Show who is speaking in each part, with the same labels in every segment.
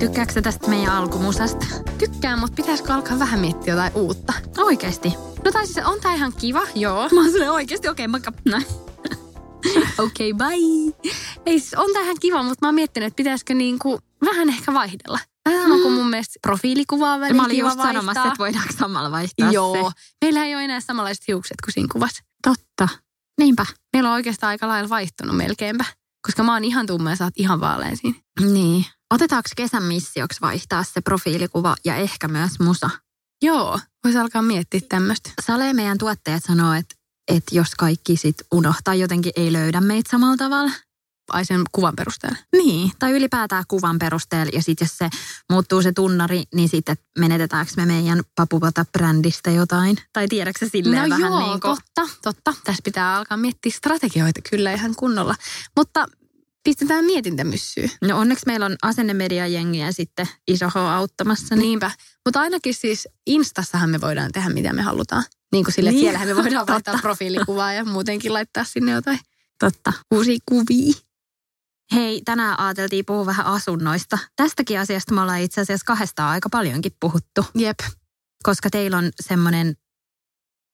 Speaker 1: Tykkääkö sä tästä meidän alkumusasta?
Speaker 2: Tykkään, mutta pitäisikö alkaa vähän miettiä jotain uutta?
Speaker 1: Oikeesti?
Speaker 2: No tai siis on tää ihan kiva, joo.
Speaker 1: Mä oon silleen oikeesti, okei, okay, mä.
Speaker 2: Okei, okay, bye. Ei siis on tää ihan kiva, mutta mä oon miettinyt, että pitäisikö niinku vähän ehkä vaihdella. Kuin mun mielestä profiilikuvaa väliin
Speaker 1: Mä olin just
Speaker 2: vaihtaa.
Speaker 1: sanomassa, että voidaanko samalla vaihtaa
Speaker 2: Joo.
Speaker 1: se.
Speaker 2: Meillä ei ole enää samanlaiset hiukset kuin siinä kuvassa.
Speaker 1: Totta. Niinpä.
Speaker 2: Meillä on oikeastaan aika lailla vaihtunut melkeinpä. Koska mä oon ihan tumma ja sä oot ihan vaalean siinä.
Speaker 1: Niin. Otetaanko kesän missioksi vaihtaa se profiilikuva ja ehkä myös musa?
Speaker 2: Joo, voisi alkaa miettiä tämmöistä.
Speaker 1: Sale meidän tuottajat sanoo, että, että jos kaikki sit unohtaa jotenkin ei löydä meitä samalla tavalla.
Speaker 2: Ai sen kuvan perusteella.
Speaker 1: Niin, tai ylipäätään kuvan perusteella. Ja sitten jos se muuttuu se tunnari, niin sitten menetetäänkö me meidän papupata-brändistä jotain? Tai tiedätkö silleen
Speaker 2: no
Speaker 1: vähän
Speaker 2: joo,
Speaker 1: niin kuin...
Speaker 2: totta, totta. Tässä pitää alkaa miettiä strategioita kyllä ihan kunnolla. Mutta pistetään mietintämyssyyn.
Speaker 1: No onneksi meillä on asennemedia-jengiä sitten iso H auttamassa. Niin...
Speaker 2: Niinpä. Mutta ainakin siis Instassahan me voidaan tehdä mitä me halutaan. Niin kuin sille,
Speaker 1: Niin,
Speaker 2: siellähän me voidaan
Speaker 1: totta.
Speaker 2: profiilikuvaa ja muutenkin laittaa sinne jotain
Speaker 1: Totta.
Speaker 2: uusia kuvia.
Speaker 1: Hei, tänään ajateltiin puhua vähän asunnoista. Tästäkin asiasta me ollaan itse asiassa kahdestaan aika paljonkin puhuttu,
Speaker 2: Jep.
Speaker 1: koska teillä on semmoinen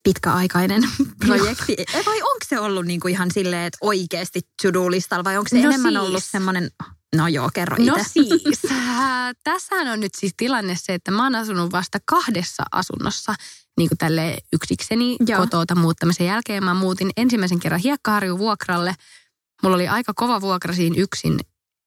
Speaker 1: pitkäaikainen projekti. Eh, vai onko se ollut niinku ihan silleen, että oikeasti to-do-listalla vai onko se
Speaker 2: No
Speaker 1: enemmän
Speaker 2: siis.
Speaker 1: ollut semmoinen, no joo, kerro
Speaker 2: No
Speaker 1: itse.
Speaker 2: siis, äh, tässähän on nyt siis tilanne se, että mä oon asunut vasta kahdessa asunnossa niin kuin tälle yksikseni
Speaker 1: Joo.
Speaker 2: kotota muuttamisen jälkeen. Mä muutin ensimmäisen kerran Hiekkaharjun vuokralle. Mulla oli aika kova vuokra siinä yksin,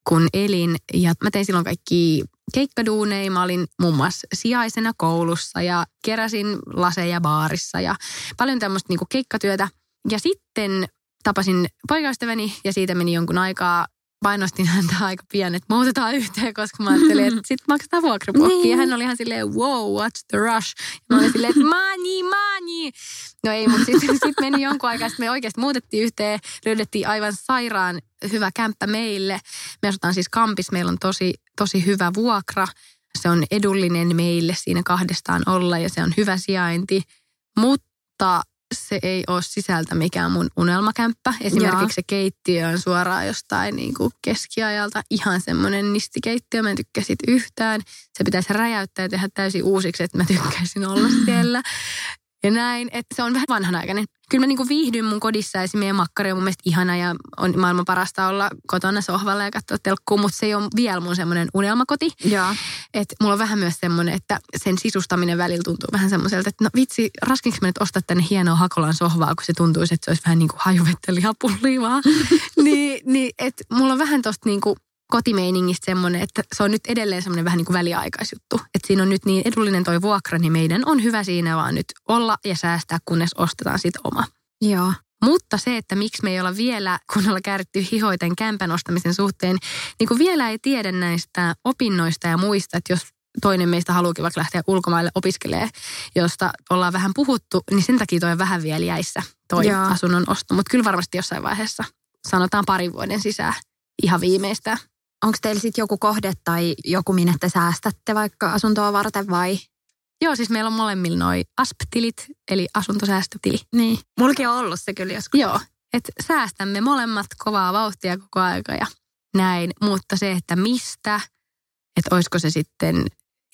Speaker 2: kun elin. Ja mä tein silloin kaikki keikkaduuneja. Mä olin muun muassa sijaisena koulussa ja keräsin laseja baarissa ja paljon tämmöistä niin keikkatyötä. Ja sitten tapasin poikaystäväni ja siitä meni jonkun aikaa. Painostin häntä aika pian, että muutetaan yhteen, koska mä ajattelin, että sitten maksetaan vuokrapokki.
Speaker 1: Niin.
Speaker 2: Ja hän oli ihan silleen, wow, what's the rush? Ja mä olin silleen, että money, money. No ei, mutta sitten sit meni jonkun aikaa, sitten me oikeasti muutettiin yhteen, löydettiin aivan sairaan hyvä kämppä meille. Me asutaan siis kampis, meillä on tosi, tosi hyvä vuokra. Se on edullinen meille siinä kahdestaan olla ja se on hyvä sijainti. Mutta se ei ole sisältä mikään mun unelmakämppä. Esimerkiksi
Speaker 1: Jaa.
Speaker 2: se keittiö on suoraan jostain niin kuin keskiajalta. Ihan semmoinen nistikeittiö, mä en tykkää siitä yhtään. Se pitäisi räjäyttää ja tehdä täysin uusiksi, että mä tykkäisin olla siellä. Ja näin, että se on vähän vanhanaikainen. Kyllä mä niinku viihdyn mun kodissa ja meidän makkari on mun mielestä ihana ja on maailman parasta olla kotona sohvalla ja katsoa telkkua, mutta se ei ole vielä mun semmoinen unelmakoti.
Speaker 1: Joo.
Speaker 2: Että mulla on vähän myös semmoinen, että sen sisustaminen välillä tuntuu vähän semmoiselta, että no vitsi, raskinko mä nyt ostaa tänne hienoa Hakolan sohvaa, kun se tuntuisi, että se olisi vähän niin kuin hajuvettä lihapullia vaan. niin, niin että mulla on vähän tosta niin kuin kotimeiningistä semmoinen, että se on nyt edelleen semmoinen vähän niin kuin väliaikaisjuttu. Että siinä on nyt niin edullinen toi vuokra, niin meidän on hyvä siinä vaan nyt olla ja säästää, kunnes ostetaan sitten oma.
Speaker 1: Joo.
Speaker 2: Mutta se, että miksi me ei olla vielä kunnolla kääritty hihoiten kämpän ostamisen suhteen, niin kuin vielä ei tiedä näistä opinnoista ja muista, että jos toinen meistä haluukin vaikka lähteä ulkomaille opiskelee, josta ollaan vähän puhuttu, niin sen takia toi on vähän vielä jäissä toi
Speaker 1: Joo.
Speaker 2: asunnon osto. Mutta kyllä varmasti jossain vaiheessa, sanotaan parin vuoden sisään, ihan viimeistään.
Speaker 1: Onko teillä sitten joku kohde tai joku, minne te säästätte vaikka asuntoa varten vai?
Speaker 2: Joo, siis meillä on molemmilla noi ASP-tilit, eli asuntosäästötili.
Speaker 1: Niin. Mulki on ollut se kyllä joskus.
Speaker 2: Joo, että säästämme molemmat kovaa vauhtia koko aika ja näin. Mutta se, että mistä, että olisiko se sitten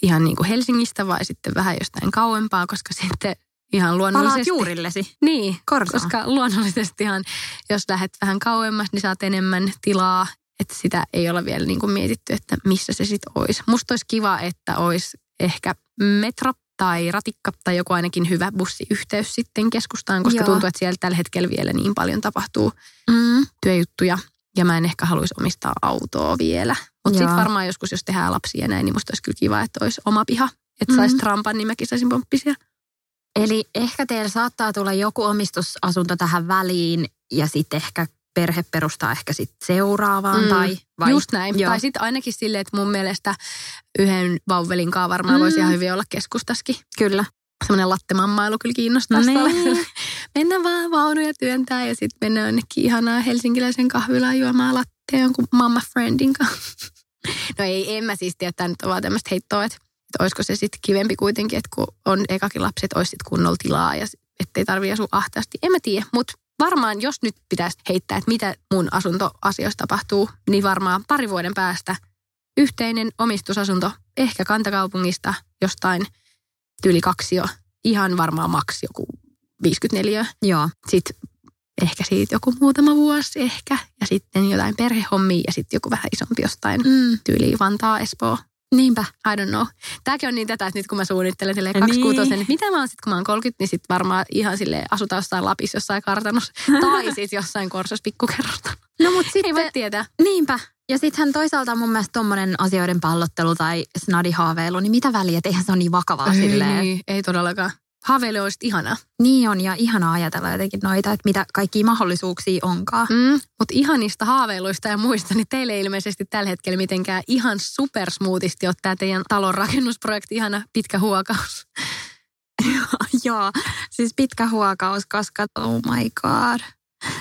Speaker 2: ihan niin kuin Helsingistä vai sitten vähän jostain kauempaa, koska sitten ihan
Speaker 1: Palaat
Speaker 2: luonnollisesti...
Speaker 1: juurillesi.
Speaker 2: Niin,
Speaker 1: Korsaan.
Speaker 2: koska luonnollisestihan, jos lähdet vähän kauemmas, niin saat enemmän tilaa. Että sitä ei ole vielä niin kuin mietitty, että missä se sitten olisi. Musta olisi kiva, että olisi ehkä metro tai ratikka tai joku ainakin hyvä bussiyhteys sitten keskustaan, koska
Speaker 1: Joo.
Speaker 2: tuntuu, että siellä tällä hetkellä vielä niin paljon tapahtuu
Speaker 1: Mm.
Speaker 2: työjuttuja. Ja mä en ehkä haluaisi omistaa autoa vielä. Mutta sitten varmaan joskus, jos tehdään lapsia ja näin, niin musta olisi kyllä kiva, että olisi oma piha. että saisi
Speaker 1: Mm.
Speaker 2: Trumpan, niin mäkin saisin pomppisia.
Speaker 1: Eli ehkä teillä saattaa tulla joku omistusasunto tähän väliin ja sitten ehkä perhe perustaa ehkä sitten seuraavaan
Speaker 2: Mm,
Speaker 1: tai vai?
Speaker 2: Just näin.
Speaker 1: Joo.
Speaker 2: Tai sitten ainakin silleen, että mun mielestä yhden vauvelin kanssa varmaan
Speaker 1: Mm.
Speaker 2: voisi ihan hyvin olla keskustaskin.
Speaker 1: Kyllä.
Speaker 2: Semmoinen lattemammailu kyllä kiinnostaa.
Speaker 1: Niin.
Speaker 2: Mennään vaan vaunuja työntää ja sitten mennään jonnekin ihanaa helsinkiläisen kahvilaan juomaan lattea jonkun mamma friendin kanssa. No ei, en mä siis tiedä, tämä nyt on vaan tämmöistä heittoa, että, että olisiko se sitten kivempi kuitenkin, että kun on ekakin lapset, olisi sitten kunnolla tilaa ja ettei tarvitse asua ahtaasti. En mä tiedä, mutta varmaan jos nyt pitäisi heittää, että mitä mun asuntoasioissa tapahtuu, niin varmaan pari vuoden päästä yhteinen omistusasunto, ehkä kantakaupungista jostain tyyli kaksi jo, ihan varmaan maks joku 54
Speaker 1: Joo.
Speaker 2: sitten ehkä siitä joku muutama vuosi ehkä. Ja sitten jotain perhehommia ja sitten joku vähän isompi jostain
Speaker 1: Mm.
Speaker 2: tyyli Vantaa, Espoo.
Speaker 1: Niinpä.
Speaker 2: I don't know. Tämäkin on niin tätä, että nyt kun mä suunnittelen silleen
Speaker 1: Niin.
Speaker 2: kaksikuutosen, että mitä mä oon sitten kun mä oon 30, niin sitten varmaan ihan sille asutaan jossain Lapissa jossain kartanossa. tai sitten jossain Korsos pikkukerrosta.
Speaker 1: No mutta
Speaker 2: Ei voi
Speaker 1: sitten,
Speaker 2: tietää.
Speaker 1: niinpä. Ja sittenhän toisaalta mun mielestä tommonen asioiden pallottelu tai snadihaaveilu, niin mitä väliä, että eihän se ole niin vakavaa silleen.
Speaker 2: niin, ei todellakaan. Haaveille olisi ihanaa.
Speaker 1: Niin on ja ihanaa ajatella jotenkin noita, että mitä kaikkia mahdollisuuksia onkaan.
Speaker 2: Mm, mutta ihanista haaveiluista ja muista, niin teille ei ilmeisesti tällä hetkellä mitenkään ihan supersmoothisti tämä teidän talon rakennusprojekti, ihana pitkä huokaus.
Speaker 1: Joo, siis pitkä huokaus, koska oh my god.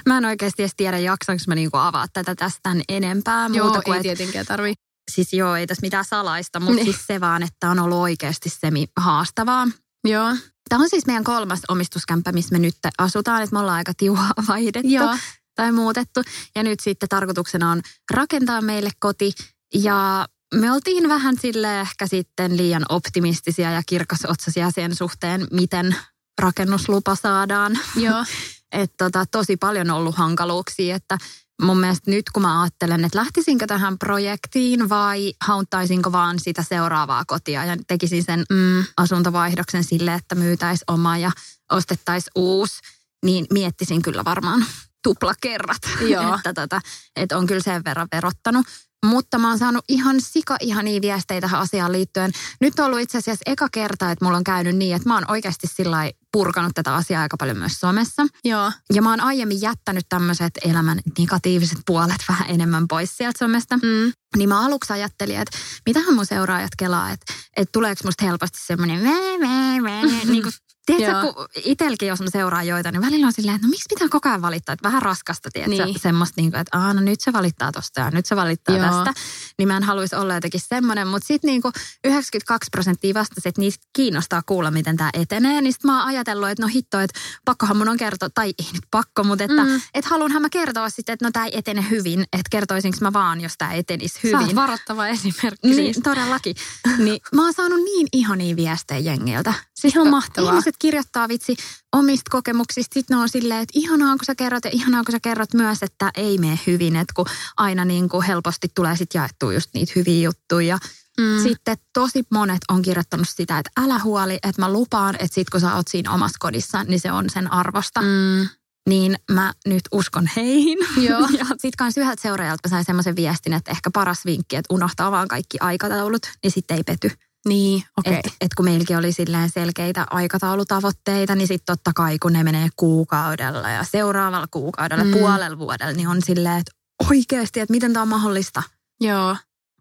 Speaker 1: Mä en oikeasti edes tiedä, jaksanko mä niinku avaa tätä tästä enempää.
Speaker 2: Joo,
Speaker 1: muuta kuin,
Speaker 2: ei
Speaker 1: et,
Speaker 2: tietenkään tarvi.
Speaker 1: siis joo, ei tässä mitään salaista, mutta
Speaker 2: Niin.
Speaker 1: siis se vaan, että on ollut oikeasti semi haastavaa.
Speaker 2: Joo,
Speaker 1: Tämä on siis meidän kolmas omistuskämppä, missä me nyt asutaan, että me ollaan aika tiuhaa vaihdettu
Speaker 2: joo.
Speaker 1: tai muutettu. Ja nyt sitten tarkoituksena on rakentaa meille koti ja me oltiin vähän sille ehkä sitten liian optimistisia ja kirkasotsaisia sen suhteen, miten rakennuslupa saadaan.
Speaker 2: joo.
Speaker 1: Että tota, tosi paljon on ollut hankaluuksia, että mun mielestä nyt kun mä ajattelen, että lähtisinkö tähän projektiin vai hauntaisinko vaan sitä seuraavaa kotia ja tekisin sen mm, asuntovaihdoksen sille, että myytäisi oma ja ostettaisiin uusi, niin miettisin kyllä varmaan tuplakerrat,
Speaker 2: Joo.
Speaker 1: että, tota, että on kyllä sen verran verottanut. Mutta mä oon saanut ihan sika ihania viesteitä tähän asiaan liittyen. Nyt on ollut itse asiassa eka kerta, että mulla on käynyt niin, että mä oon oikeasti sillä purkanut tätä asiaa aika paljon myös somessa.
Speaker 2: Joo,
Speaker 1: Ja mä oon aiemmin jättänyt tämmöiset elämän negatiiviset puolet vähän enemmän pois sieltä somesta.
Speaker 2: mm.
Speaker 1: Niin mä aluksi ajattelin, että mitähän mun seuraajat kelaa, että, että tuleeko musta helposti semmoinen niin kuin Tiedätkö, kun itselläkin, jos mä seuraan joita, niin välillä on silleen, että no miksi pitää koko ajan valittaa, että vähän raskasta, tiedätkö,
Speaker 2: Niin.
Speaker 1: semmoista niin kuin, että aah, no nyt se valittaa tosta ja nyt se valittaa
Speaker 2: Joo.
Speaker 1: tästä. Niin mä en haluaisi olla jotenkin semmoinen, mutta sitten niin kuin 92 prosenttia vastasi, että niistä kiinnostaa kuulla, miten tämä etenee. Niin sitten mä oon ajatellut, että no hitto, että pakkohan mun on kertoa, tai ei nyt pakko, mutta että
Speaker 2: Mm.
Speaker 1: et haluanhan mä kertoa sitten, että no tämä ei etene hyvin, että kertoisinko mä vaan, jos tämä etenisi
Speaker 2: Sä
Speaker 1: hyvin.
Speaker 2: varoittava esimerkki
Speaker 1: Niin,
Speaker 2: siis.
Speaker 1: todellakin. Niin, mä oon saanut niin ihania viestejä jengiltä. Siis
Speaker 2: Ihan mahtavaa.
Speaker 1: Ihmiset kirjoittaa vitsi omista kokemuksista. Sitten ne on silleen, että ihanaa kun sä kerrot ja ihanaa kun sä kerrot myös, että ei mene hyvin. Että kun aina niin kuin helposti tulee sitten jaettua just niitä hyviä juttuja.
Speaker 2: Mm.
Speaker 1: Sitten tosi monet on kirjoittanut sitä, että älä huoli, että mä lupaan, että sit kun sä oot siinä omassa kodissa, niin se on sen arvosta. Mm. Niin mä nyt uskon heihin.
Speaker 2: Joo.
Speaker 1: ja sitten kanssa yhdeltä seuraajalta mä sain semmoisen viestin, että ehkä paras vinkki, että unohtaa vaan kaikki aikataulut, niin sitten ei pety.
Speaker 2: Niin, okei.
Speaker 1: Okay. Et, et kun meilläkin oli silleen selkeitä aikataulutavoitteita, niin sitten totta kai kun ne menee kuukaudella ja seuraavalla kuukaudella,
Speaker 2: Mm.
Speaker 1: mm. puolella vuodella, niin on silleen, että oikeasti, että miten tämä on mahdollista.
Speaker 2: Joo.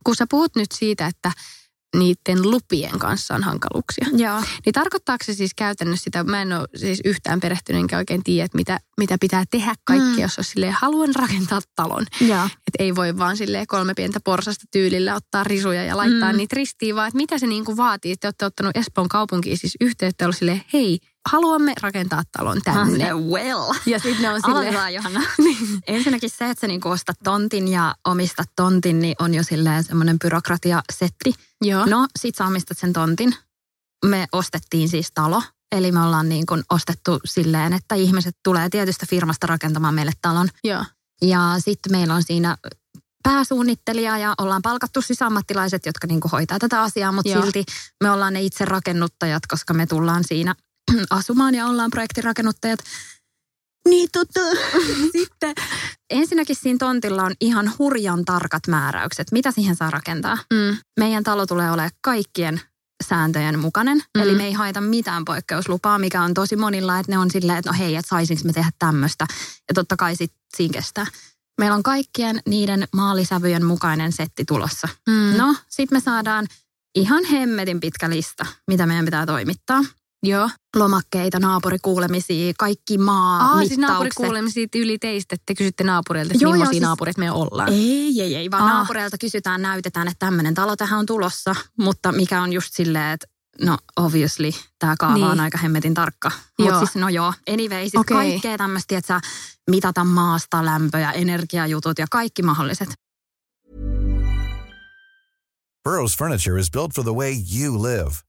Speaker 2: Kun sä puhut nyt siitä, että niiden lupien kanssa on hankaluuksia.
Speaker 1: Joo.
Speaker 2: Niin tarkoittaako se siis käytännössä sitä, mä en ole siis yhtään perehtynyt enkä oikein tiedä, että mitä, mitä pitää tehdä kaikkea,
Speaker 1: Mm.
Speaker 2: jos on silleen, haluan rakentaa talon. Että ei voi vaan silleen kolme pientä porsasta tyylillä ottaa risuja ja laittaa mm. Niitä ristiin, vaan että mitä se niin kuin vaatii. Te olette ottanut Espoon kaupunkiin siis yhteyttä ja silleen, hei, haluamme rakentaa talon tänne.
Speaker 1: well.
Speaker 2: Ja sitten ne on silleen,
Speaker 1: Aloitetaan Johanna. Niin. Ensinnäkin se, että sä niinku ostat tontin ja omistat tontin, niin on jo silleen semmoinen byrokratiasetti.
Speaker 2: joo,
Speaker 1: No, sit sä omistat sen tontin. Me ostettiin siis talo. Eli me ollaan niin kuin ostettu silleen, että ihmiset tulee tietystä firmasta rakentamaan meille talon.
Speaker 2: joo,
Speaker 1: Ja sitten meillä on siinä pääsuunnittelija ja ollaan palkattu siis ammattilaiset, jotka niin kuin hoitaa tätä asiaa, mutta
Speaker 2: Joo.
Speaker 1: silti me ollaan ne itse rakennuttajat, koska me tullaan siinä asumaan ja ollaan projektirakennuttajat. Niin tota, sitten ensinnäkin siinä tontilla on ihan hurjan tarkat määräykset, mitä siihen saa rakentaa.
Speaker 2: mm,
Speaker 1: Meidän talo tulee olemaan kaikkien sääntöjen mukainen. Mm. Eli me ei haeta mitään poikkeuslupaa, mikä on tosi monilla, että ne on silleen, että no hei, että saisinko me tehdä tämmöistä. Ja totta kai sit siinä kestää. Meillä on kaikkien niiden maalisävyjen mukainen setti tulossa. Mm. No, sitten me saadaan ihan hemmetin pitkä lista, mitä meidän pitää toimittaa.
Speaker 2: Joo.
Speaker 1: Lomakkeita, naapurikuulemisia, kaikki maa
Speaker 2: Aa, siis naapurikuulemisia yli teistä, että kysytte naapureilta, että millaisia siis... naapurit me ollaan.
Speaker 1: Ei, ei, ei, vaan Aa. naapureilta kysytään, näytetään, että tämmöinen talo tähän on tulossa, mutta mikä on just silleen, että No obviously, tämä kaava niin. on aika hemmetin tarkka. Mutta siis no joo, anyway, siis okay. kaikkea tämmöistä, että sä mitata maasta lämpöjä, energiajutut ja kaikki mahdolliset.
Speaker 3: Burroughs Furniture is built for the way you live.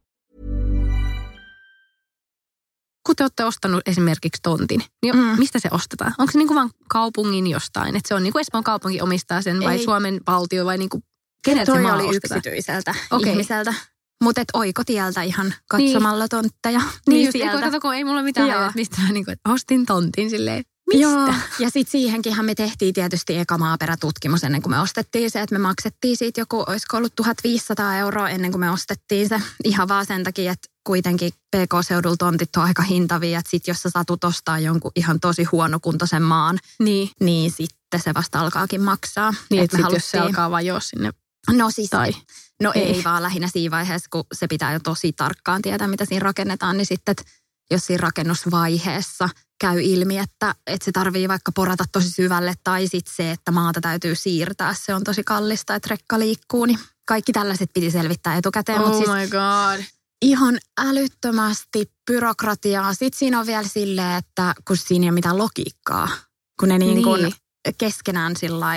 Speaker 2: Kun te olette ostanut esimerkiksi tontin, niin mm. mistä se ostetaan? Onko se niin kuin vain kaupungin jostain? Että se on niin kuin Espoon kaupunki omistaa sen vai Ei. Suomen valtio vai niin kuin keneltä se maa
Speaker 1: oli ostetaan? yksityiseltä okay. ihmiseltä. Mutta et oikotieltä ihan katsomalla niin. tontteja.
Speaker 2: Niin, niin just, sieltä. Kato, kun ei mulla mitään ajat, mistä mä niin kuin, ostin tontin silleen. Mistä? Joo,
Speaker 1: ja sitten siihenkinhän me tehtiin tietysti eka maaperätutkimus ennen kuin me ostettiin se, että me maksettiin siitä joku, olisiko ollut 1500 euroa ennen kuin me ostettiin se. Ihan vaan sen takia, että kuitenkin PK-seudulla tontit on aika hintavia, että sit jos sä satut ostaa jonkun ihan tosi huonokuntoisen maan,
Speaker 2: niin,
Speaker 1: niin sitten se vasta alkaakin maksaa.
Speaker 2: Niin, että et haluttiin... jos se alkaa vajoa sinne
Speaker 1: No siis, tai... no ei. ei vaan lähinnä siinä vaiheessa, kun se pitää jo tosi tarkkaan tietää, mitä siinä rakennetaan, niin sitten, että jos siinä rakennusvaiheessa käy ilmi, että, että se tarvii vaikka porata tosi syvälle tai sitten se, että maata täytyy siirtää, se on tosi kallista, että rekka liikkuu, niin kaikki tällaiset piti selvittää etukäteen.
Speaker 2: Oh Mut siis my god.
Speaker 1: Ihan älyttömästi byrokratiaa. Sitten siinä on vielä silleen, että kun siinä ei ole mitään logiikkaa, kun ne niin kuin niin. keskenään sillä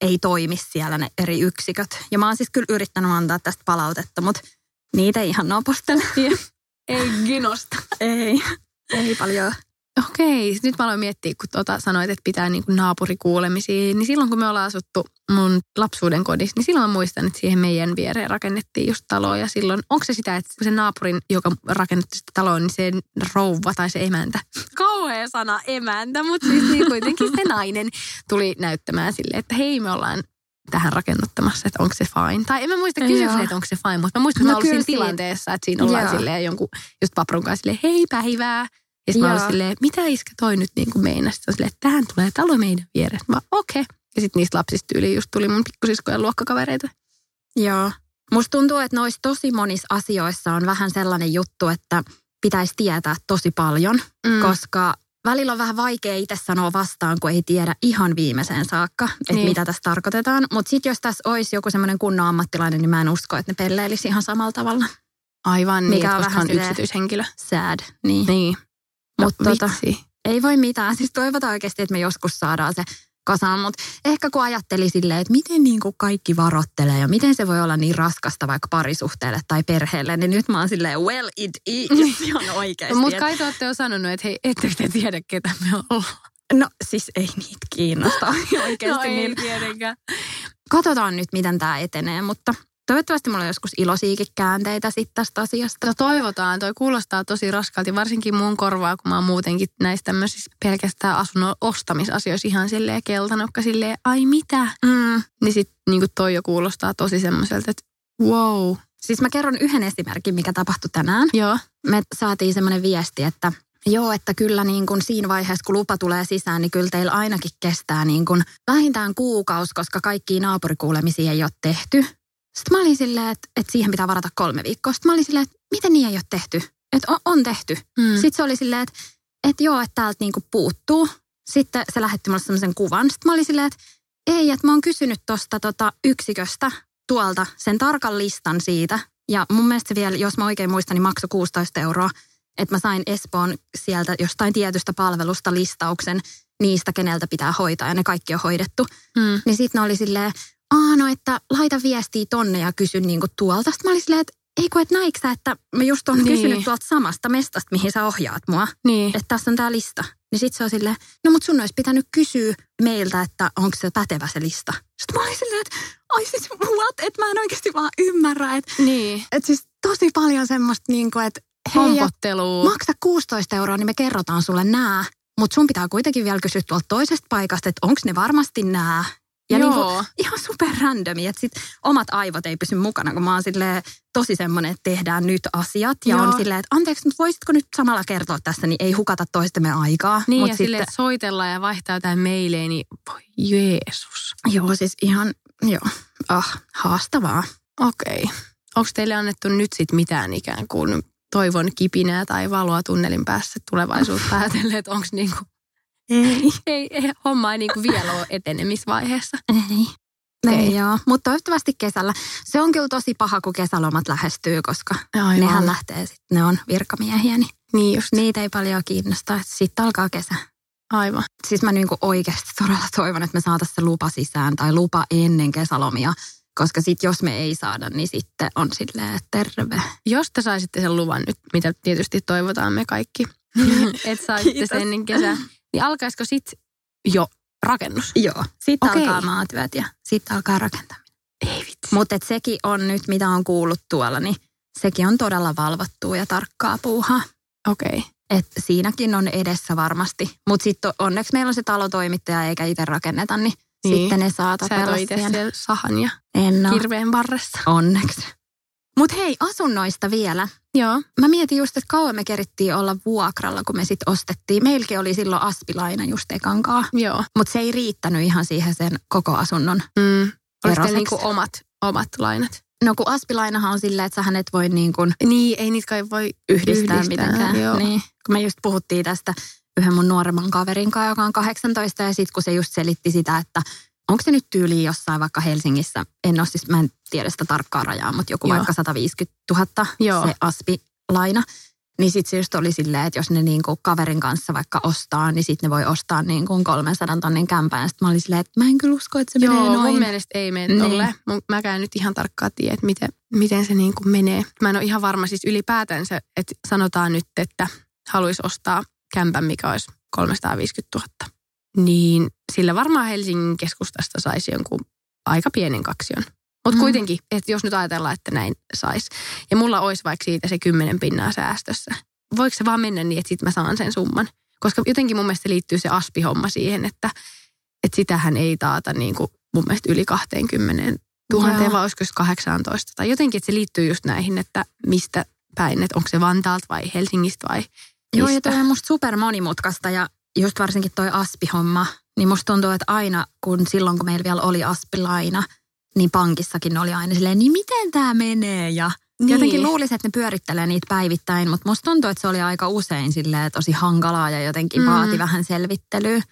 Speaker 1: ei toimi siellä ne eri yksiköt. Ja mä oon siis kyllä yrittänyt antaa tästä palautetta, mutta niitä ei ihan nopostele.
Speaker 2: ei ginosta.
Speaker 1: ei, ei paljon.
Speaker 2: Okei, nyt mä aloin miettiä, kun tuota sanoit, että pitää niin kuin naapurikuulemisia, niin silloin kun me ollaan asuttu mun lapsuuden kodissa, niin silloin mä muistan, että siihen meidän viereen rakennettiin just taloa ja silloin, onko se sitä, että se naapurin, joka rakennetti sitä taloa, niin se rouva tai se emäntä, kauhea sana emäntä, mutta siis niin kuitenkin se nainen tuli näyttämään sille, että hei me ollaan tähän rakennuttamassa, että onko se fine. Tai en mä muista kysyä, että onko se fine, mutta mä muistan, että no, mä olin siinä tilanteessa, että siinä ollaan silleen jonkun just paprun kanssa silleen, hei päivää. Ja sitten mä olin silleen, mitä iskä toi nyt niin kuin meinasi? Sitten silleen, että tähän tulee talo meidän vieressä. Mä okei. Okay. Ja sitten niistä lapsista yli just tuli mun pikkusiskojen luokkakavereita.
Speaker 1: Joo. Musta tuntuu, että noissa tosi monissa asioissa on vähän sellainen juttu, että pitäisi tietää tosi paljon, mm. koska välillä on vähän vaikea itse sanoa vastaan, kun ei tiedä ihan viimeiseen saakka, että niin. mitä tässä tarkoitetaan. Mutta sitten jos tässä olisi joku semmoinen kunnon ammattilainen, niin mä en usko, että ne pelleilisi ihan samalla tavalla.
Speaker 2: Aivan, niin, Mikä on koska vähän on yksityishenkilö.
Speaker 1: Sad, niin.
Speaker 2: niin.
Speaker 1: Mutta tota, ei voi mitään. Siis toivotaan oikeasti, että me joskus saadaan se kasaan, mutta ehkä kun ajatteli silleen, että miten niin kuin kaikki varottelee ja miten se voi olla niin raskasta vaikka parisuhteelle tai perheelle, niin nyt mä oon silleen, well it is ihan oikeasti.
Speaker 2: mutta kai te olette jo sanonut, että hei, ette te tiedä, ketä me ollaan.
Speaker 1: No siis ei niitä kiinnosta oikeasti. no
Speaker 2: ei niin. tietenkään.
Speaker 1: Katsotaan nyt, miten tämä etenee, mutta Toivottavasti mulla on joskus ilosiikin käänteitä sitten tästä asiasta.
Speaker 2: No toivotaan. Toi kuulostaa tosi raskalti, varsinkin mun korvaa, kun mä oon muutenkin näistä tämmöisissä pelkästään asunnon ostamisasioissa ihan silleen keltanokka silleen, ai mitä?
Speaker 1: Mm.
Speaker 2: Niin sit niin toi jo kuulostaa tosi semmoiselta, että wow.
Speaker 1: Siis mä kerron yhden esimerkin, mikä tapahtui tänään.
Speaker 2: Joo.
Speaker 1: Me saatiin semmoinen viesti, että Joo, että kyllä niin kuin siinä vaiheessa, kun lupa tulee sisään, niin kyllä teillä ainakin kestää niin kuin vähintään kuukausi, koska kaikki naapurikuulemisia ei ole tehty. Sitten mä olin silleen, että, että siihen pitää varata kolme viikkoa. Sitten mä olin silleen, että miten niin ei ole tehty? että on, on tehty.
Speaker 2: Mm.
Speaker 1: Sitten se oli silleen, että, että joo, että täältä niinku puuttuu. Sitten se lähetti mulle sellaisen kuvan. Sitten mä olin silleen, että ei, että mä oon kysynyt tuosta tota yksiköstä tuolta sen tarkan listan siitä. Ja mun mielestä vielä, jos mä oikein muistan, niin maksoi 16 euroa. Että mä sain Espoon sieltä jostain tietystä palvelusta listauksen niistä, keneltä pitää hoitaa. Ja ne kaikki on hoidettu.
Speaker 2: Mm.
Speaker 1: Niin sitten ne oli silleen, aah no, että laita viestiä tonne ja kysy niinku tuolta. Sitten mä olin silleen, että ei kun et näikö sä, että mä just oon
Speaker 2: Niin.
Speaker 1: kysynyt tuolta samasta mestasta, mihin sä ohjaat mua.
Speaker 2: Niin.
Speaker 1: Että tässä on tää lista. Niin sit se on silleen, no mut sun olisi pitänyt kysyä meiltä, että onko se pätevä se lista. Sitten mä olin silleen, että ai siis what, että mä en oikeasti vaan ymmärrä. Että
Speaker 2: Niin.
Speaker 1: et siis tosi paljon semmoista niinku, että hei, et maksa 16 euroa, niin me kerrotaan sulle nää. Mutta sun pitää kuitenkin vielä kysyä tuolta toisesta paikasta, että onko ne varmasti nää. Ja
Speaker 2: Joo.
Speaker 1: niinku, ihan super randomi, että sit omat aivot ei pysy mukana, kun mä oon silleen tosi semmoinen, että tehdään nyt asiat. Ja
Speaker 2: Joo.
Speaker 1: on silleen, että anteeksi, mutta voisitko nyt samalla kertoa tässä, niin ei hukata toistemme aikaa.
Speaker 2: Niin,
Speaker 1: Mut
Speaker 2: ja silleen, että soitellaan ja vaihtaa jotain meileä, niin voi Jeesus.
Speaker 1: Joo, siis ihan, joo, ah, haastavaa.
Speaker 2: Okei. Onko teille annettu nyt sit mitään ikään kuin toivon kipinää tai valoa tunnelin päässä tulevaisuutta ajatellen, että onko niinku,
Speaker 1: Ei.
Speaker 2: ei, ei, homma ei niinku vielä ole etenemisvaiheessa.
Speaker 1: Ei.
Speaker 2: Okei.
Speaker 1: Ei joo, mutta toivottavasti kesällä. Se on kyllä tosi paha, kun kesälomat lähestyy, koska
Speaker 2: Aivan.
Speaker 1: nehän lähtee sitten, ne on virkamiehiä, niin
Speaker 2: Niin just,
Speaker 1: niitä ei paljon kiinnosta. Sitten alkaa kesä.
Speaker 2: aivan.
Speaker 1: Siis mä niinku oikeasti todella toivon, että me saataisiin se lupa sisään tai lupa ennen kesälomia. Koska sitten jos me ei saada, niin sitten on silleen terve.
Speaker 2: Jos te saisitte sen luvan nyt, mitä tietysti toivotaan me kaikki, että saisitte
Speaker 1: Kiitos.
Speaker 2: sen ennen kesää, niin alkaisiko sitten jo rakennus?
Speaker 1: Joo. Sitten
Speaker 2: Okei.
Speaker 1: alkaa maatyöt ja sitten alkaa rakentaminen.
Speaker 2: Ei vitsi.
Speaker 1: Mutta sekin on nyt, mitä on kuullut tuolla, niin sekin on todella valvottua ja tarkkaa puuhaa.
Speaker 2: Okei.
Speaker 1: Et siinäkin on edessä varmasti. Mutta sitten onneksi meillä on se talotoimittaja eikä itse rakenneta, niin,
Speaker 2: Niin.
Speaker 1: sitten ne saa tapella
Speaker 2: siellä sahan ja
Speaker 1: En
Speaker 2: kirveen varressa.
Speaker 1: Onneksi. Mutta hei, asunnoista vielä.
Speaker 2: Joo.
Speaker 1: Mä mietin just, että kauan me kerittiin olla vuokralla, kun me sitten ostettiin. Meilläkin oli silloin aspilaina just ekankaa.
Speaker 2: Joo.
Speaker 1: Mutta se ei riittänyt ihan siihen sen koko asunnon.
Speaker 2: Mm. Oliko niinku omat, omat lainat?
Speaker 1: No kun aspilainahan on silleen, että sähän et voi niin kuin
Speaker 2: Niin, ei niitä kai voi
Speaker 1: yhdistää, mitenkään.
Speaker 2: Joo.
Speaker 1: Niin. Kun me just puhuttiin tästä yhden mun nuoremman kaverin kanssa, joka on 18, ja sitten kun se just selitti sitä, että onko se nyt tyyliin jossain vaikka Helsingissä, en ole siis, mä en tiedä sitä tarkkaa rajaa, mutta joku
Speaker 2: Joo.
Speaker 1: vaikka 150 000
Speaker 2: Joo.
Speaker 1: se aspilaina. Niin sitten se just oli silleen, että jos ne niinku kaverin kanssa vaikka ostaa, niin sitten ne voi ostaa niinku 300 tonnin kämpään. Sitten mä olin silleen, että mä en kyllä usko, että se
Speaker 2: Joo,
Speaker 1: menee noin.
Speaker 2: mun mielestä ei mene
Speaker 1: Niin.
Speaker 2: tolleen. Mun- Mäkään nyt ihan tarkkaan tiedä, että miten, miten se niin kuin menee. Mä en ole ihan varma siis ylipäätänsä, että sanotaan nyt, että haluaisi ostaa kämpän, mikä olisi 350 000. Niin sillä varmaan Helsingin keskustasta saisi jonkun aika pienen kaksion. Mutta
Speaker 1: Mm.
Speaker 2: kuitenkin, että jos nyt ajatellaan, että näin saisi. Ja mulla olisi vaikka siitä se kymmenen pinnaa säästössä. Voiko se vaan mennä niin, että sitten mä saan sen summan? Koska jotenkin mun mielestä liittyy se aspihomma siihen, että, että sitähän ei taata niin kuin mun mielestä yli 20 tuhanteen, vai olisiko se 18. Tai jotenkin, että se liittyy just näihin, että mistä päin, että onko se Vantaalta vai Helsingistä vai
Speaker 1: Joo, ja toi on musta super monimutkaista ja just varsinkin toi aspihomma, niin musta tuntuu, että aina kun silloin, kun meillä vielä oli aspilaina, niin pankissakin oli aina silleen, niin miten tämä menee ja
Speaker 2: Niin.
Speaker 1: Jotenkin luulisin, että ne pyörittelee niitä päivittäin, mutta musta tuntuu, että se oli aika usein silleen tosi hankalaa ja jotenkin
Speaker 2: Mm.
Speaker 1: vaati vähän selvittelyä.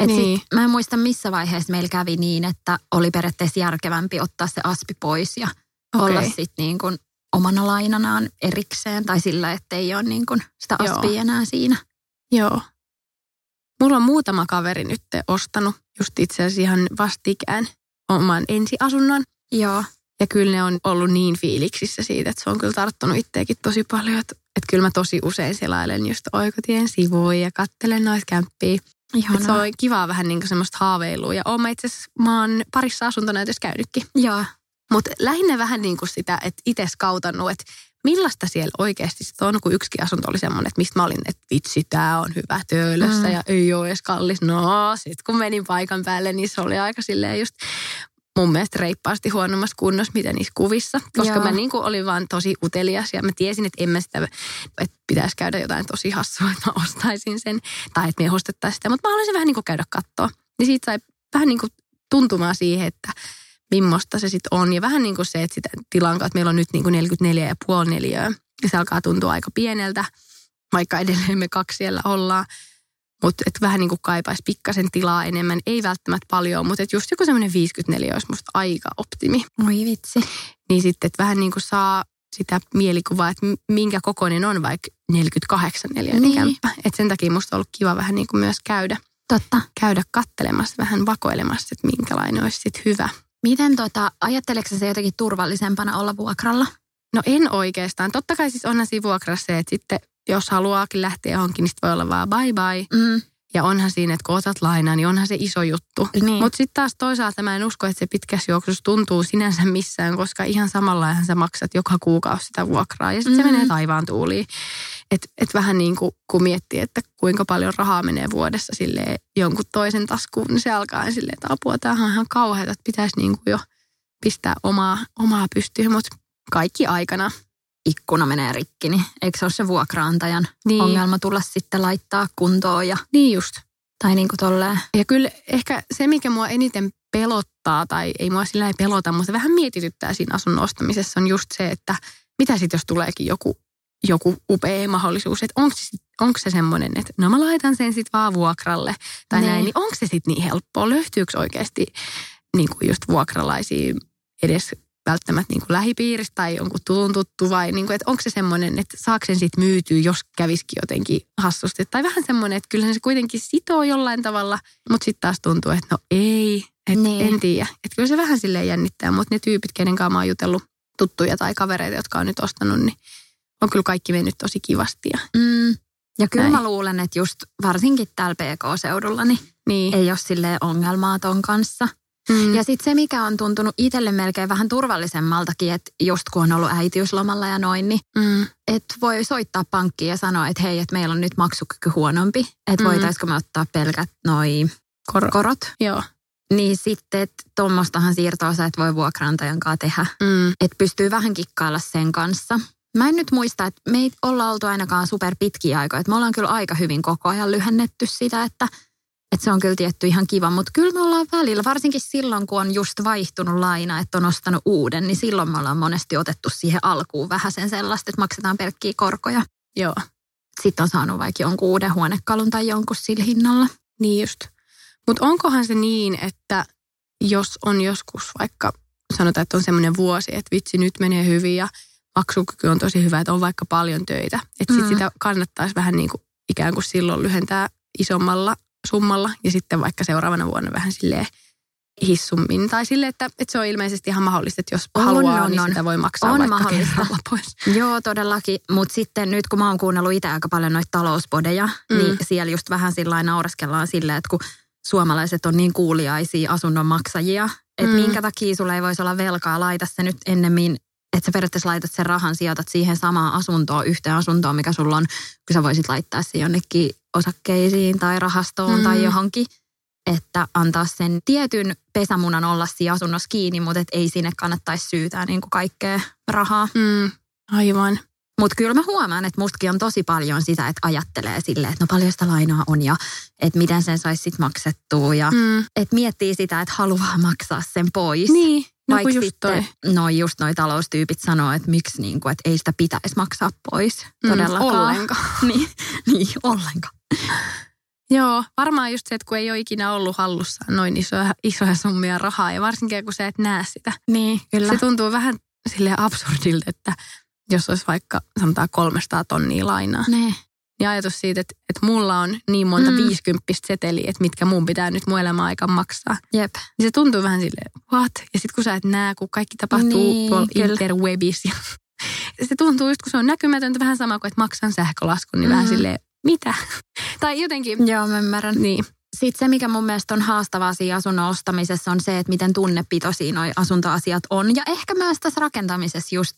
Speaker 1: Et
Speaker 2: Niin.
Speaker 1: sit, mä en muista missä vaiheessa meillä kävi niin, että oli periaatteessa järkevämpi ottaa se aspi pois ja
Speaker 2: Okei.
Speaker 1: olla sitten niin kuin omana lainanaan erikseen tai sillä, että ei ole niin kuin sitä
Speaker 2: Joo.
Speaker 1: aspia enää siinä.
Speaker 2: Joo. Mulla on muutama kaveri nyt ostanut just itse asiassa ihan vastikään oman ensiasunnon.
Speaker 1: Joo.
Speaker 2: Ja kyllä ne on ollut niin fiiliksissä siitä, että se on kyllä tarttunut itseäkin tosi paljon. Että, että kyllä mä tosi usein selailen just oikotien sivuja ja kattelen noita kämppiä. Että se
Speaker 1: Ihanaa.
Speaker 2: on kivaa vähän niin semmoista haaveilua. Ja oon mä itse asiassa, mä oon parissa asuntonäytössä käynytkin.
Speaker 1: Joo.
Speaker 2: Mutta lähinnä vähän niin kuin sitä, että itse skautannut, että millaista siellä oikeasti sit on, kun yksikin asunto oli semmoinen, että mistä mä olin, että vitsi, tämä on hyvä töölössä
Speaker 1: Mm.
Speaker 2: ja ei ole edes kallis. No, sitten kun menin paikan päälle, niin se oli aika silleen just mun mielestä reippaasti huonommassa kunnossa, mitä niissä kuvissa. Koska
Speaker 1: Joo.
Speaker 2: mä niin kuin olin vaan tosi utelias ja mä tiesin, että en mä sitä, että pitäisi käydä jotain tosi hassua, että mä ostaisin sen. Tai että me ostettaisiin sitä, mutta mä haluaisin vähän niin kuin käydä kattoa. Niin siitä sai vähän niin kuin tuntumaan siihen, että millaista se sitten on. Ja vähän niin kuin se, että sitä tilan että meillä on nyt niin kuin 44,5 neliöä. Ja se alkaa tuntua aika pieneltä, vaikka edelleen me kaksi siellä ollaan. Mutta et vähän niin kuin kaipaisi pikkasen tilaa enemmän. Ei välttämättä paljon, mutta just joku semmoinen 54 olisi musta aika optimi.
Speaker 1: Oi vitsi.
Speaker 2: Niin sitten, että vähän niin kuin saa sitä mielikuvaa, että minkä kokoinen on vaikka 48 neliöinen niin. kämppä. Että sen takia musta on ollut kiva vähän niin kuin myös käydä,
Speaker 1: Totta.
Speaker 2: käydä kattelemassa, vähän vakoilemassa, että minkälainen olisi sitten hyvä.
Speaker 1: Miten tota, ajatteleksä se jotenkin turvallisempana olla vuokralla?
Speaker 2: No en oikeastaan. Totta kai siis onhan siinä vuokrassa se, että sitten jos haluaakin lähteä johonkin, niin voi olla vaan bye bye.
Speaker 1: Mm.
Speaker 2: Ja onhan siinä, että kun otat lainaa, niin onhan se iso juttu.
Speaker 1: Niin.
Speaker 2: Mutta sitten taas toisaalta mä en usko, että se pitkässä juoksussa tuntuu sinänsä missään, koska ihan samalla sä maksat joka kuukausi sitä vuokraa. Ja sitten mm-hmm. se menee taivaan tuuliin. Että et vähän niin kuin kun miettii, että kuinka paljon rahaa menee vuodessa sille jonkun toisen taskuun, niin se alkaa silleen, että apua, tämähän on ihan kauheata, että pitäisi niin kuin jo pistää omaa, omaa pystyyn. Mutta kaikki aikana
Speaker 1: ikkuna menee rikki, niin eikö se ole se vuokraantajan
Speaker 2: Niin.
Speaker 1: ongelma tulla sitten laittaa kuntoon ja,
Speaker 2: Niin just.
Speaker 1: tai niin kuin tolleen.
Speaker 2: Ja kyllä ehkä se, mikä mua eniten pelottaa, tai ei mua sillä ei pelota, mutta vähän mietityttää siinä asunnon ostamisessa on just se, että mitä sitten jos tuleekin joku, joku upea mahdollisuus, että onko se, onko se semmoinen, että no mä laitan sen sitten vaan vuokralle tai
Speaker 1: Niin.
Speaker 2: näin, niin onko se sitten niin helppoa? Löytyykö oikeasti niin kuin just vuokralaisia edes välttämättä niin kuin lähipiiristä tai jonkun tutun tuttu vai niin kuin, että onko se semmoinen, että saako sen sitten myytyä, jos kävisikin jotenkin hassusti. Tai vähän semmoinen, että kyllä se kuitenkin sitoo jollain tavalla, mutta sitten taas tuntuu, että no ei, että
Speaker 1: Niin.
Speaker 2: en tiedä. Että kyllä se vähän silleen jännittää, mutta ne tyypit, kenen kanssa mä oon jutellut tuttuja tai kavereita, jotka on nyt ostanut, niin on kyllä kaikki mennyt tosi kivasti. Ja,
Speaker 1: Mm. Ja kyllä
Speaker 2: Näin.
Speaker 1: mä luulen, että just varsinkin täällä PK-seudulla, niin
Speaker 2: niin.
Speaker 1: ei ole silleen ongelmaa ton kanssa.
Speaker 2: Mm.
Speaker 1: Ja sitten se, mikä on tuntunut itselle melkein vähän turvallisemmaltakin, että just kun on ollut äitiyslomalla ja noin, niin
Speaker 2: mm.
Speaker 1: että voi soittaa pankkiin ja sanoa, että hei, että meillä on nyt maksukyky huonompi, että
Speaker 2: Mm.
Speaker 1: voitaisiko me ottaa pelkät noi
Speaker 2: Kor-
Speaker 1: korot.
Speaker 2: Joo.
Speaker 1: Niin sitten, että tuommoistahan siirtoa sä et voi vuokrantajan kanssa tehdä.
Speaker 2: Mm.
Speaker 1: Että pystyy vähän kikkailla sen kanssa. Mä en nyt muista, että me ei olla oltu ainakaan super pitkiä aikoja. Että me ollaan kyllä aika hyvin koko ajan lyhennetty sitä, että, että se on kyllä tietty ihan kiva. Mutta kyllä me ollaan välillä, varsinkin silloin kun on just vaihtunut laina, että on ostanut uuden, niin silloin me ollaan monesti otettu siihen alkuun vähän sen sellaista, että maksetaan pelkkiä korkoja.
Speaker 2: Joo.
Speaker 1: Sitten on saanut vaikka jonkun uuden huonekalun tai jonkun sillä hinnalla.
Speaker 2: Niin just. Mutta onkohan se niin, että jos on joskus vaikka, sanotaan, että on semmoinen vuosi, että vitsi nyt menee hyvin ja maksukyky on tosi hyvä, että on vaikka paljon töitä. Että sit
Speaker 1: Mm.
Speaker 2: sitä kannattaisi vähän niin kuin ikään kuin silloin lyhentää isommalla summalla ja sitten vaikka seuraavana vuonna vähän silleen hissummin. Tai silleen, että, että se on ilmeisesti ihan mahdollista, että jos
Speaker 1: On,
Speaker 2: haluaa,
Speaker 1: on,
Speaker 2: niin
Speaker 1: on.
Speaker 2: sitä voi maksaa
Speaker 1: On
Speaker 2: vaikka
Speaker 1: mahdollista.
Speaker 2: pois.
Speaker 1: Joo, todellakin. Mutta sitten nyt kun mä oon kuunnellut itse aika paljon noita talouspodeja,
Speaker 2: Mm.
Speaker 1: niin siellä just vähän sillä lailla naureskellaan silleen, että kun suomalaiset on niin kuuliaisia asunnon maksajia, että
Speaker 2: mm.
Speaker 1: minkä takia sulla ei voisi olla velkaa, laita se nyt ennemmin, että sä periaatteessa laitat sen rahan, sijoitat siihen samaan asuntoon, yhteen asuntoon, mikä sulla on, kun sä voisit laittaa se jonnekin osakkeisiin tai rahastoon
Speaker 2: Mm.
Speaker 1: tai johonkin, että antaa sen tietyn pesämunan olla siinä asunnossa kiinni, mutta et ei sinne kannattaisi syytää niin kuin kaikkea rahaa.
Speaker 2: Mm, aivan.
Speaker 1: Mutta kyllä mä huomaan, että mustakin on tosi paljon sitä, että ajattelee silleen, että no paljon sitä lainaa on ja että miten sen saisi sitten maksettua ja. Mm, että miettii sitä, että haluaa maksaa sen pois.
Speaker 2: niin, no
Speaker 1: Vaikka
Speaker 2: kun just toi.
Speaker 1: sitten noi just noi taloustyypit sanoo, että miksi niin kuin, että ei sitä pitäisi maksaa pois todellakaan.
Speaker 2: Mm, ollenkaan.
Speaker 1: niin, niin, ollenkaan.
Speaker 2: Joo, varmaan just se, että kun ei ole ikinä ollut hallussa noin isoja, isoja summia rahaa ja varsinkin kun sä et näe sitä.
Speaker 1: Niin, kyllä.
Speaker 2: Se tuntuu vähän sille absurdilta, että jos olisi vaikka sanotaan 300 tonnia lainaa.
Speaker 1: ne.
Speaker 2: Ja ajatus siitä, että, että mulla on niin monta
Speaker 1: Mm.
Speaker 2: mm. 50 seteliä, että mitkä mun pitää nyt mun elämän aikaan maksaa.
Speaker 1: Jep.
Speaker 2: Niin se tuntuu vähän silleen, what? Ja sitten kun sä et näe, kun kaikki tapahtuu
Speaker 1: Niin,
Speaker 2: tuolla
Speaker 1: kyllä.
Speaker 2: interwebis. Ja se tuntuu just, kun se on näkymätöntä vähän sama kuin, että maksan sähkölaskun, niin mm. vähän silleen, mitä? tai jotenkin,
Speaker 1: Joo, mä ymmärrän.
Speaker 2: niin.
Speaker 1: Sitten se, mikä mun mielestä on haastavaa siinä asunnon ostamisessa, on se, että miten tunnepitoisia noi asuntoasiat on. Ja ehkä myös tässä rakentamisessa just,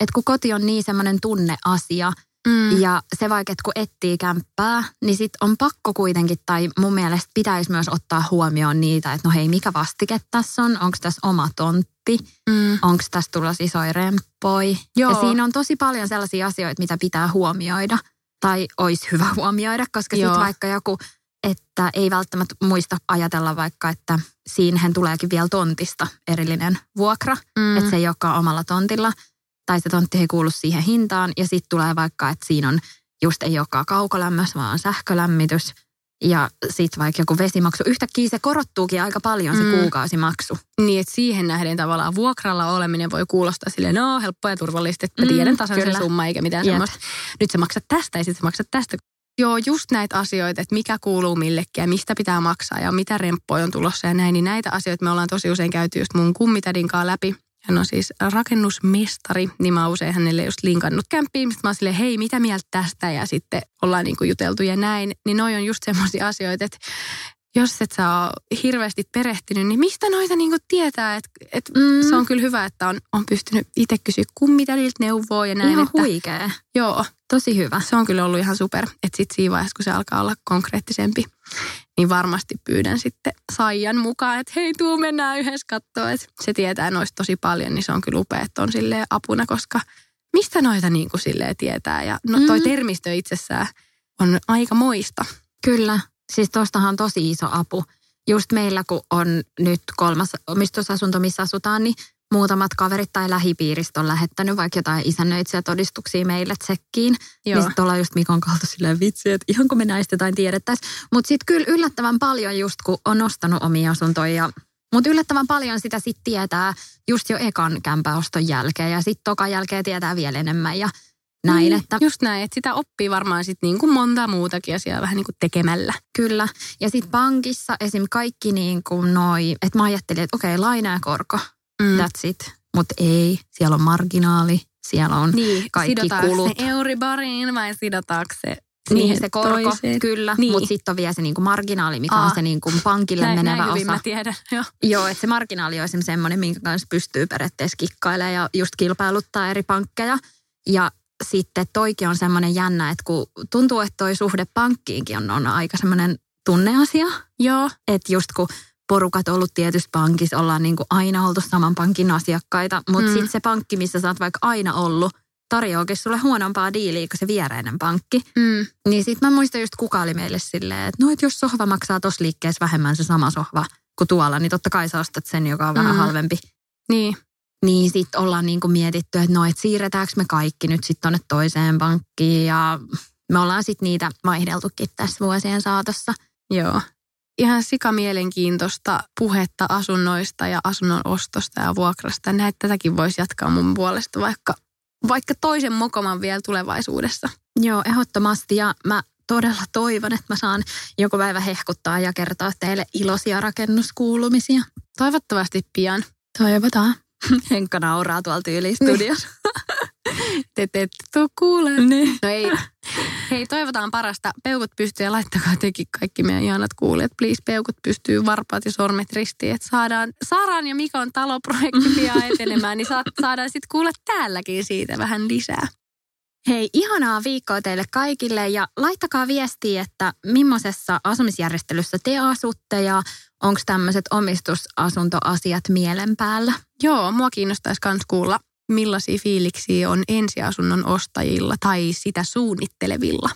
Speaker 1: että kun koti on niin semmoinen tunneasia,
Speaker 2: Mm.
Speaker 1: ja se vaikka, että kun etsii kämppää, niin sit on pakko kuitenkin, tai mun mielestä pitäisi myös ottaa huomioon niitä, että no hei, mikä vastike tässä on, onko tässä oma tontti,
Speaker 2: Mm.
Speaker 1: onko tässä tulossa isoja remppoi.
Speaker 2: Joo.
Speaker 1: Ja siinä on tosi paljon sellaisia asioita, mitä pitää huomioida, tai olisi hyvä huomioida, koska sitten vaikka joku että ei välttämättä muista ajatella vaikka, että siihen tuleekin vielä tontista erillinen vuokra, mm. että se ei olekaan omalla tontilla tai se tontti ei kuulu siihen hintaan ja sitten tulee vaikka, että siinä on just ei olekaan kaukolämmössä, vaan sähkölämmitys ja sitten vaikka joku vesimaksu. Yhtäkkiä se korottuukin aika paljon se mm. kuukausimaksu.
Speaker 2: Niin, että siihen nähden tavallaan vuokralla oleminen voi kuulostaa silleen, no helppoa ja turvallista, että mm, tiedän tasan se summa eikä mitään Jep. semmoista. Nyt se maksat tästä ja sitten se maksat tästä. Joo, just näitä asioita, että mikä kuuluu millekin ja mistä pitää maksaa ja mitä remppoja on tulossa ja näin, niin näitä asioita me ollaan tosi usein käyty just mun kummitädin kanssa läpi. Hän on siis rakennusmestari, niin mä usein hänelle just linkannut kämppiin, mistä mä oon silleen, hei, mitä mieltä tästä? Ja sitten ollaan niin kuin juteltu ja näin. Niin noi on just semmoisia asioita, että jos et sä ole hirveästi perehtynyt, niin mistä noita niin kuin tietää? Et, et mm. Se on kyllä hyvä, että on, on pystynyt itse kysyä kummitädiltä neuvoa ja näin.
Speaker 1: Ihan
Speaker 2: että,
Speaker 1: huikea.
Speaker 2: Joo.
Speaker 1: Tosi hyvä.
Speaker 2: Se on kyllä ollut ihan super. Että sitten siinä vaiheessa, kun se alkaa olla konkreettisempi, niin varmasti pyydän sitten Saijan mukaan, että hei, tuu mennään yhdessä katsoa. Että se tietää noista tosi paljon, niin se on kyllä upea, että on silleen apuna, koska mistä noita niin kuin silleen tietää. Ja no toi mm. termistö itsessään on aika moista.
Speaker 1: Kyllä. Siis tuostahan on tosi iso apu. Just meillä, kun on nyt kolmas omistusasunto, missä asutaan, niin muutamat kaverit tai lähipiiristä on lähettänyt vaikka jotain isännöitsijä todistuksia meille tsekkiin. Joo. Niin sitten ollaan just Mikon kautta silleen vitsi, että ihan kun me näistä jotain tiedettäisiin. Mutta sitten kyllä yllättävän paljon just kun on nostanut omia asuntoja mutta yllättävän paljon sitä sitten tietää just jo ekan kämpäoston jälkeen ja sitten tokan jälkeen tietää vielä enemmän ja näin.
Speaker 2: Mm, että... Just näin, että sitä oppii varmaan sitten niin kuin monta muutakin asiaa vähän niin kuin tekemällä.
Speaker 1: Kyllä. Ja sitten pankissa esim. kaikki niin kuin noi, että mä ajattelin, että okei, laina ja korko, mm. that's it. Mutta ei, siellä on marginaali, siellä on niin, kaikki kulut.
Speaker 2: se Euribariin vai sidotaanko se
Speaker 1: niin, se korko, toiseen. kyllä. Niin. Mutta sitten on vielä se niinku marginaali, mikä Aa. on se niinku pankille näin, menevä näin osa.
Speaker 2: mä tiedän, joo.
Speaker 1: Joo, että se marginaali on semmoinen, minkä kanssa pystyy periaatteessa kikkailemaan ja just kilpailuttaa eri pankkeja. Ja sitten toikin on semmoinen jännä, että kun tuntuu, että toi suhde pankkiinkin on, on aika semmoinen tunneasia.
Speaker 2: Joo.
Speaker 1: Että just kun porukat ollut tietyssä pankissa, ollaan niin kuin aina oltu saman pankin asiakkaita, mutta mm. sitten se pankki, missä sä oot vaikka aina ollut, tarjoakin sulle huonompaa diiliä kuin se viereinen pankki. Mm. Niin sitten mä muistan just kuka oli meille silleen, että no et jos sohva maksaa tossa liikkeessä vähemmän se sama sohva kuin tuolla, niin totta kai sä ostat sen, joka on mm. vähän halvempi.
Speaker 2: Niin.
Speaker 1: Niin sitten ollaan niinku mietitty, että no, et siirretäänkö me kaikki nyt sitten tonne toiseen pankkiin ja me ollaan sitten niitä vaihdeltukin tässä vuosien saatossa.
Speaker 2: Joo. Ihan sika mielenkiintoista puhetta asunnoista ja asunnon ostosta ja vuokrasta. Näitä tätäkin voisi jatkaa mun puolesta vaikka, vaikka toisen mokoman vielä tulevaisuudessa.
Speaker 1: Joo, ehdottomasti ja mä todella toivon, että mä saan joku päivä hehkuttaa ja kertoa teille iloisia rakennuskuulumisia.
Speaker 2: Toivottavasti pian.
Speaker 1: Toivotaan. Henkka nauraa tuolla tyylistudiossa.
Speaker 2: te ette tuu kuule. Niin. No ei. Hei, toivotaan parasta. Peukut pystyy ja laittakaa teki kaikki meidän ihanat kuulijat. Please, peukut pystyy varpaat ja sormet ristiin. Että saadaan Saran ja Mikon taloprojekti pian etenemään, niin saadaan sitten kuulla täälläkin siitä vähän lisää.
Speaker 1: Hei, ihanaa viikkoa teille kaikille ja laittakaa viestiä, että millaisessa asumisjärjestelyssä te asutte ja onko tämmöiset omistusasuntoasiat mielen päällä?
Speaker 2: Joo, mua kiinnostaisi myös kuulla, millaisia fiiliksiä on ensiasunnon ostajilla tai sitä suunnittelevilla.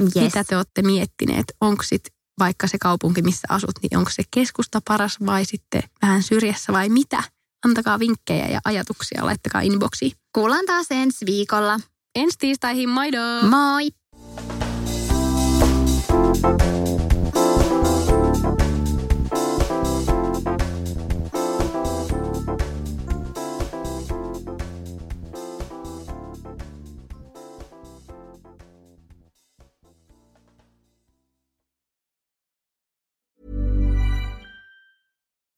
Speaker 2: Yes. Mitä te olette miettineet? Onko sitten vaikka se kaupunki, missä asut, niin onko se keskusta paras vai sitten vähän syrjässä vai mitä? Antakaa vinkkejä ja ajatuksia, laittakaa inboxiin.
Speaker 1: Kuullaan taas ensi viikolla.
Speaker 2: Ensi tiistaihin, moido!
Speaker 1: Moi!